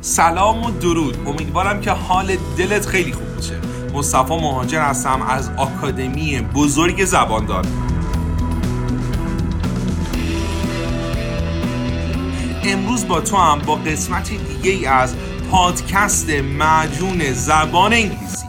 سلام و درود. امیدوارم که حال دلت خیلی خوب باشه. مصطفی مهاجر هستم از آکادمی بزرگ زباندار. امروز با تو هم با قسمت دیگه از پادکست معجون زبان انگلیسی.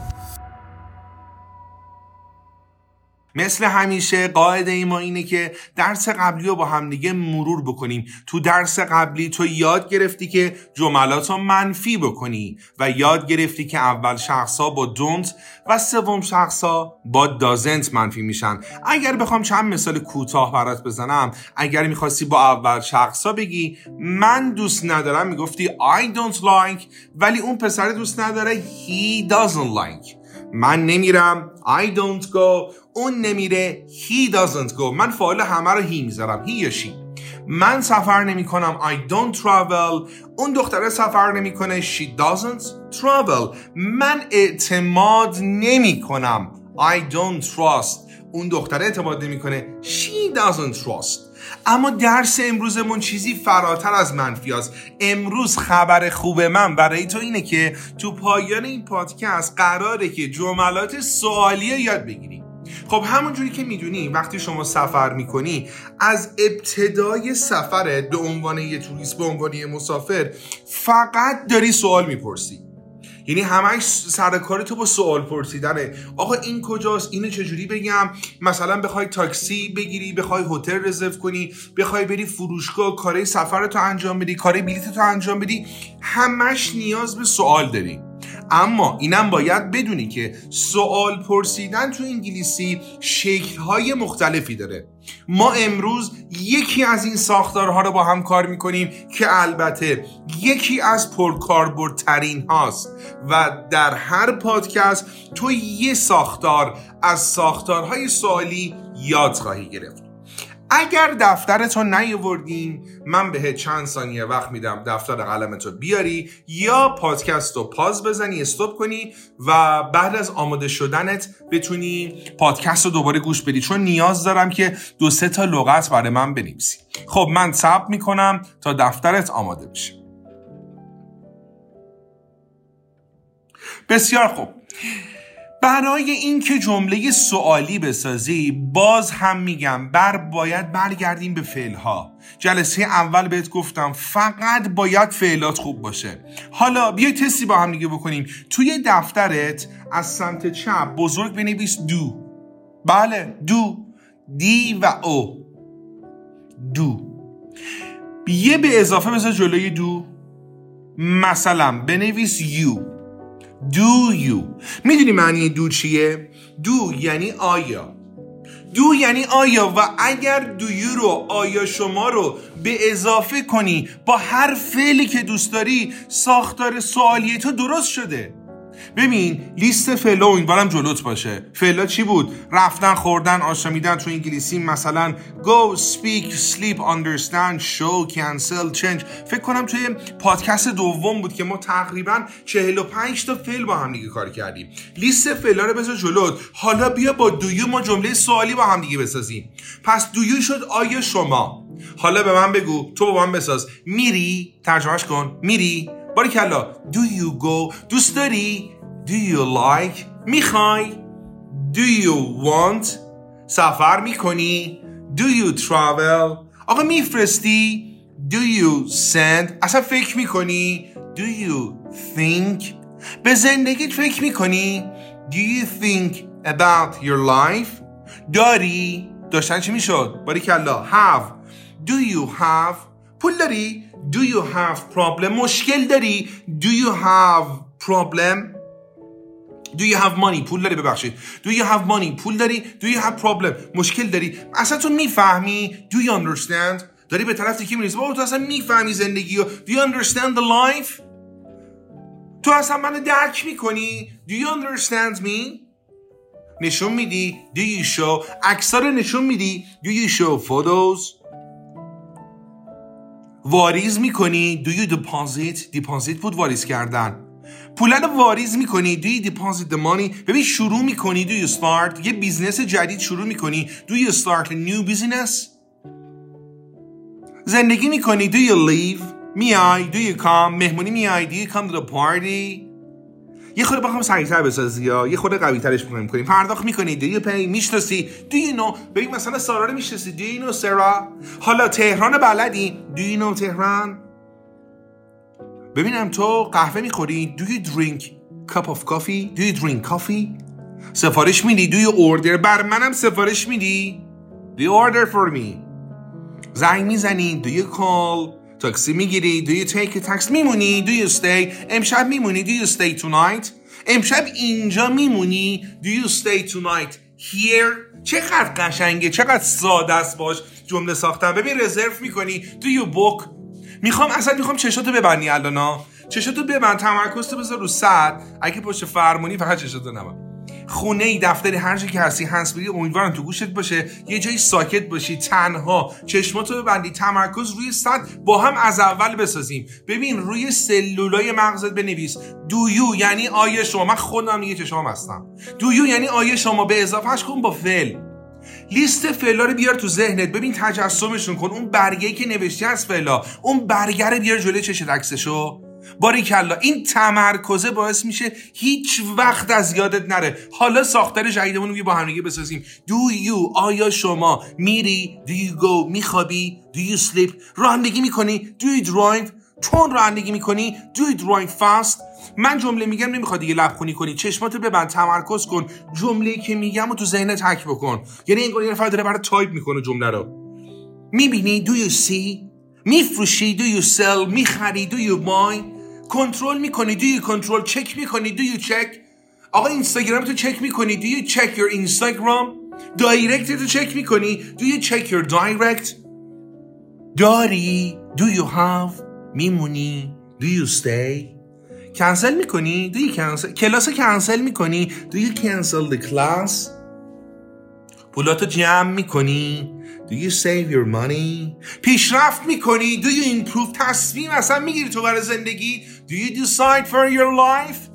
مثل همیشه قاعده ما اینه که درس قبلی رو با همدیگه مرور بکنیم. تو درس قبلی تو یاد گرفتی که جملات رو منفی بکنی و یاد گرفتی که اول شخصا با دونت و سوم شخصا با دازنت منفی میشن. اگر بخوام چند مثال کوتاه برات بزنم اگر می‌خواستی با اول شخصا بگی من دوست ندارم می‌گفتی I don't like ولی اون پسر دوست نداره he doesn't like. من نمیرم. I don't go. اون نمیره. He doesn't go. من فعال همه رو هی می‌ذارم. He یا من سفر نمی کنم I don't travel. اون دختره سفر نمی‌کنه. She doesn't travel. من اعتماد نمی کنم I don't trust. اون دختره اعتماد نمی‌کنه. She doesn't trust. اما درس امروزمون چیزی فراتر از منفی است. امروز خبر خوب من برای تو اینه که تو پایان این پادکست قراره که جملات سوالی یاد بگیری. خب همونجوری که می‌دونی وقتی شما سفر می‌کنی از ابتدای سفرت به عنوان یه توریست به عنوان یه مسافر فقط داری سوال می‌پرسی. یعنی همش سر کار تو با سوال پرسیدنه. آقا این کجاست؟ اینو چجوری بگم؟ مثلا بخوای تاکسی بگیری بخوای هتل رزرو کنی بخوای بری فروشگاه کارهای سفر تو انجام بدی کار بلیط تو انجام بدی همش نیاز به سوال داری. اما اینم باید بدونی که سوال پرسیدن تو انگلیسی شکلهای مختلفی داره. ما امروز یکی از این ساختارها رو با هم کار می‌کنیم که البته یکی از پرکاربردترین هاست و در هر پادکست تو یه ساختار از ساختارهای سوالی یاد خواهی گرفت. اگر دفترتو نیاوردین من بهت چند ثانیه وقت میدم دفتر قلمتو بیاری یا پادکست رو پاز بزنی استوب کنی و بعد از آماده شدنت بتونی پادکست رو دوباره گوش بدی. چون نیاز دارم که دو سه تا لغت برای من بنویسی. خب من ثبت می‌کنم تا دفترت آماده بشه. بسیار خوب. برای اینکه جمله سوالی بسازی باز هم میگم بر باید برگردیم به فعلها. جلسه اول بهت گفتم فقط باید فعلات خوب باشه. حالا بیا تستی با هم دیگه بکنیم. توی دفترت از سمت چپ بزرگ بنویس دو. بله دو. دی و او. دو. یه به اضافه بذار جلوی دو. مثلا بنویس یو. Do you. می‌دونی معنی دو چیه؟ دو یعنی آیا. دو یعنی آیا و اگر دو یو رو آیا شما رو به اضافه کنی با هر فعلی که دوست داری ساختار سوالی تو درست شده. ببین لیست فعلا امیدوارم جلوت باشه. فعلا چی بود؟ رفتن خوردن آشامیدن تو انگلیسی مثلا go speak sleep understand show cancel change. فکر کنم توی پادکست دوم بود که ما تقریبا 45 تا فعل با هم دیگه کار کردیم. لیست فعلا رو بذار جلوت. حالا بیا با دویو ما جمله سوالی با هم دیگه بسازیم. پس دویو شد آیا شما؟ حالا به من بگو تو با من بساز. میری؟ ترجمهش کن. میری؟ باری کلا do you go? دوست داری؟ Do you like? می‌خوای؟ Do you want? سفر می‌کنی؟ Do you travel? آقا میفرستی؟ Do you send? اصلا فکر می‌کنی؟ Do you think? به زندگیت فکر می‌کنی؟ Do you think about your life? داری؟ داشتن چی می‌شد؟ باری کلا have. Do you have? پول داری؟ Do you have problem مشکل داری do you have problem Do you have money پول داری ببخشید Do you have money پول داری Do you have problem مشکل داری اصلا تو می‌فهمی Do you understand داری به طرف تیکی میریزی بابا تو اصلا می‌فهمی زندگی رو Do you understand the life تو اصلا منو درک می‌کنی Do you understand me نشون میدی Do you show اکثر نشون میدی Do you show photos واریز می‌کنی Do you deposit deposit بود واریز کردن پول رو واریز می‌کنی Do you deposit the money ببین شروع می‌کنی Do you start یه بیزنس جدید شروع می‌کنی Do you start a new business زندگی می‌کنی Do you live میای do you come مهمونی میای do you come to the party یه خورده بخوام سریعتر بسازی یا یه خورده قوی ترش می‌کنیم پرداخت می‌کنی you pay? می‌شناسی. You know? ببین مثلا سارا رو می‌شناسی. You know Sara حالا تهران بلدی. You know تهران? ببینم تو قهوه می‌خوری. Do you drink cup of coffee? Do you drink coffee? سفارش میدی. Do you order? بر منم سفارش میدی. Do you order for me? زنگ می‌زنی. Do you call تاکسی می‌گیری do you take a taxi میمونی. Do you stay? امشب میمونی. Do you stay tonight? امشب اینجا میمونی. Do you stay tonight here? چقدر قشنگه. چقدر ساده است باش. جمله ساختم ببین رزرو می‌کنی. Do you book? می‌خوام اصلا می‌خوام چشاتو ببندی الانا چشاتو ببند. تمرکز تو بذار رو صد اگه پشت فرمونی فقط چشاتو نبند. خونه ای دفتری هر جایی که هستی بری امیدوارم تو گوشت باشه. یه جایی ساکت باشی تنها. چشماتو ببندی تمرکز روی صد. با هم از اول بسازیم. ببین روی سلولای مغزت بنویس. دویو یعنی آیا شما. من خودم دیگه چشام هستم. دویو یعنی آیا شما. به اضافهش کن با فعل. لیست فعلا رو بیار تو ذهنت. ببین تجسمشون کن. اون برگه که نوشتی از فعلا اون برگه رو بیار جلوی چشت عکسشو. باریکلا این تمرکزه باعث میشه هیچ وقت از یادت نره. حالا ساختار جدیدمون رو با همدیگه بسازیم. Do you آیا شما میری؟ Do you go میخوابی؟ Do you sleep رانندگی می‌کنی؟ Do you drive چون رانندگی می‌کنی؟ Do you drive fast من جمله میگم نمی‌خواد دیگه لبخونی کنی. چشماتو ببند تمرکز کن. جمله که میگم و تو ذهنت حک بکن. یعنی انگار یه نفر داره برات تایپ می‌کنه جمله رو. می‌بینی؟ Do you see میفروشی؟ Do you sell می‌خری؟ Do you buy کنترل می‌کنی do you control چک می‌کنی do you check آقا اینستاگرام تو چک می‌کنی do you check your Instagram دایرکت تو چک می‌کنی do you check your direct داری؟ Do you have? میمونی؟ Do you stay? کنسل می‌کنی؟ Do you cancel? کلاس کنسل می‌کنی؟ Do you cancel the class? پولاتو جمع می‌کنی؟ Do you save your money? پیشرفت می‌کنی? Do you improve? تصمیم اصلا می‌گیری تو برای زندگی؟ Do you decide for your life?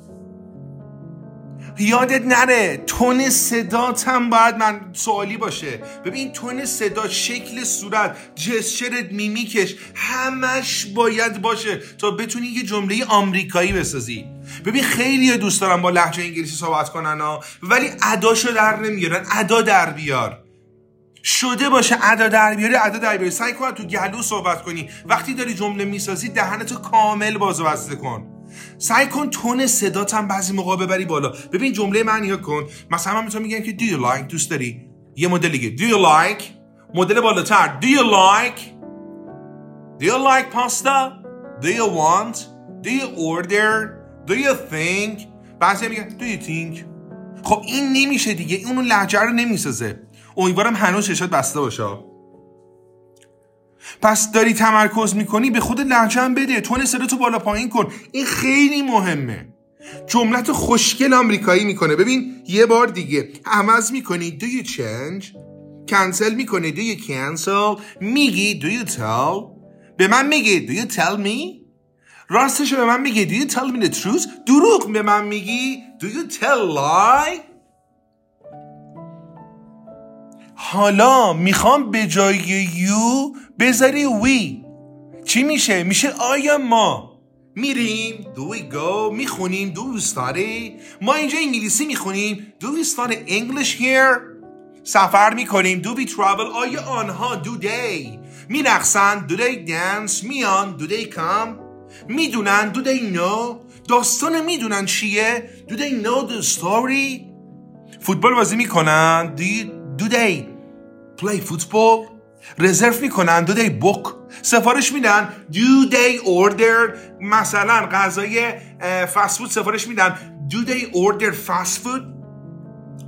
یادت نره تون صدات هم باید من سوالی باشه. ببین تون صدا شکل صورت جسچرت میمیکش همش باید باشه تا بتونی یه جمله آمریکایی بسازی. ببین خیلی دوست دارم با لحجه انگلیسی صحبت کنن ها ولی اداشو در نمیارن ادا در بیار. شده باشه ادا در بیاری ادا در بیاری. سعی کن تو گلو صحبت کنی. وقتی داری جمله می‌سازی دهنتو کامل باز بسته کن. سعی کن تون صدات هم بعضی موقع ببری بالا. ببین جمله من نگاه کن. مثلا من می‌تونم میگم که do you like دوست داری؟ یه مدل دیگه. Do you like مدل بالاتر. Do you like do you like pasta? Do you want? Do you order? Do you think? بعضی میگن do you think? خب این نمیشه دیگه. اون لحجه رو نمی‌سازه. امیدوارم هنوز چشات بسته باشه. پس داری تمرکز می‌کنی به خود لحجه هم بده. تون صدا تو بالا پایین کن. این خیلی مهمه. جملت خوشگل آمریکایی می‌کنه. ببین یه بار دیگه. عوض می‌کنی. Do you change? کنسل می‌کنی. Do you cancel? میگی do you tell? به من میگی do you tell me? راستش به من میگی. Do you tell me the truth? دروغ به من میگی. Do you tell lie? حالا می‌خوام به جای یو بذاری وی. چی میشه؟ میشه آیا ما؟ میریم do we go می‌خونیم we study ما اینجا انگلیسی می‌خونیم we study English here. سفر می‌کنیم do we travel آیا آنها do they میرقصن do they dance میان do they come می‌دونن do they know داستان می‌دونن چیه؟ do they know the story. فوتبال بازی می‌کنن do they play football رزرو می‌کنن do they book سفارش میدن do they order مثلا غذای فست فود سفارش میدن do they order fast food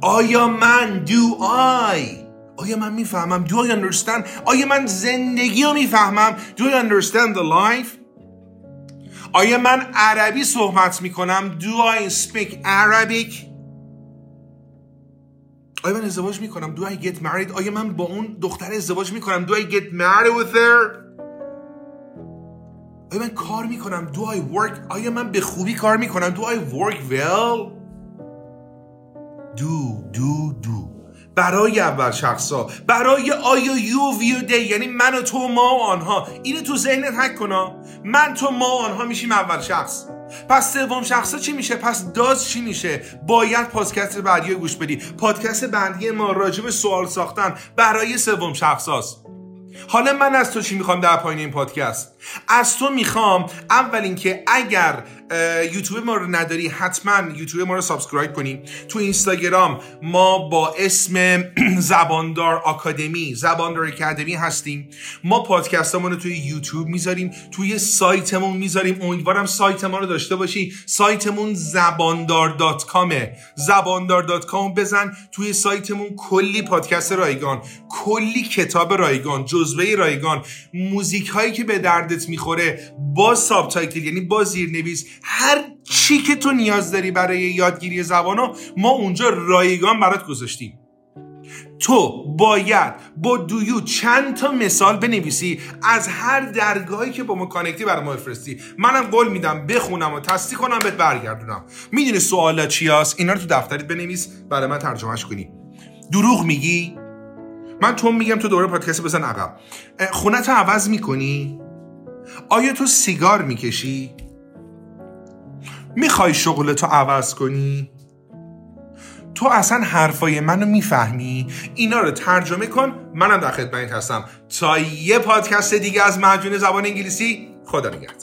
آیا من do I آیا من می‌فهمم do I understand آیا من زندگی رو می‌فهمم do I understand the life آیا من عربی صحبت می‌کنم do I speak Arabic آیا من ازدواج می‌کنم؟ Do I get married? آیا من با اون دختر ازدواج می‌کنم؟ Do I get married with her? آیا من کار می‌کنم؟ Do I work? آیا من به خوبی کار می‌کنم؟ Do I work well? Do do do. برای اول شخصا. برای آیا یو ویو دی یعنی من و تو ما و آنها. اینو تو ذهنت حک کنا من تو ما و آنها میشیم اول شخص. پس سوم شخصا چی میشه؟ پس داز چی میشه؟ باید پادکست بعدی گوش بدی. پادکست بعدی ما راجب سوال ساختن برای سوم شخصاست. حالا من از تو چی می‌خوام در پایین این پادکست؟ از تو می‌خوام. اول اینکه اگر یوتیوب ما رو نداری حتما یوتیوب ما رو subscribe کنی. تو اینستاگرام ما با اسم زباندار آکادمی زباندار اکادمی هستیم. ما پادکستمون رو توی یوتیوب می‌ذاریم توی سایتمون می‌ذاریم. امیدوارم سایت ما رو داشته باشی. سایتمون زباندار dot com ه زباندار dot com بزن توی سایتمون کلی پادکست رایگان کلی کتاب رایگان جزوه رایگان موزیک هایی که به دردت می‌خوره با subtitle یعنی با زیرنویس هر چی که تو نیاز داری برای یادگیری زبانو ما اونجا رایگان برات گذاشتیم. تو باید با do you چند تا مثال بنویسی از هر درگاهی که با ما connect ی برای ما بفرستی. منم قول میدم بخونم و تصدیق کنم بهت برگردونم. می‌دونی سوالا چی هست اینا رو تو دفترت بنویس برای من ترجمهش کنی. دروغ میگی؟ من تو میگم تو دوره پادکست بزن عقب. خونت عوض می‌کنی؟ آیا تو سیگار می‌کشی؟ می‌خوای شغلتو عوض کنی؟ تو اصلا حرفای منو می‌فهمی؟ اینا رو ترجمه کن منم در خدمت هستم. تا یه پادکست دیگه از مجون زبان انگلیسی خدا نگهدار.